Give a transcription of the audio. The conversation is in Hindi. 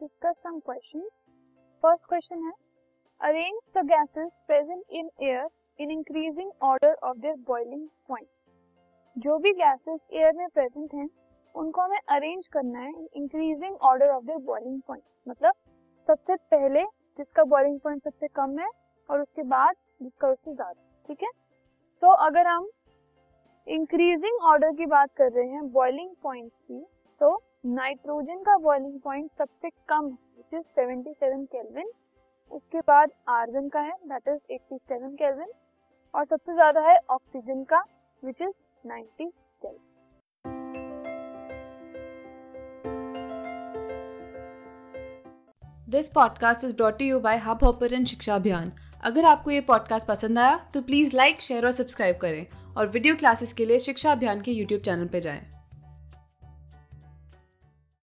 discuss some questions. First question है, arrange the gases present in air in increasing order of their boiling point. जो भी गैसेस एयर में प्रेजेंट हैं, उनको हमें अरेंज करना है increasing order of their boiling point मतलब सबसे पहले जिसका बॉइलिंग पॉइंट सबसे कम है और उसके बाद जिसका उससे ज़्यादा, ठीक है तो अगर हम इंक्रीजिंग ऑर्डर की बात कर रहे हैं बॉइलिंग पॉइंट्स की तो नाइट्रोजन का बॉइलिंग पॉइंट सबसे कम है इज़ 77 केल्विन उसके बाद आर्गन का है दैट इज़ 87 केल्विन और सबसे ज़्यादा है ऑक्सीजन का which is 90 kelvin this podcast is brought you by Hub Hopper शिक्षा अभियान अगर आपको ये पॉडकास्ट पसंद आया तो प्लीज़ लाइक शेयर और सब्सक्राइब करें। और वीडियो क्लासेस के लिए शिक्षा अभियान के यूट्यूब चैनल पर जाएँ।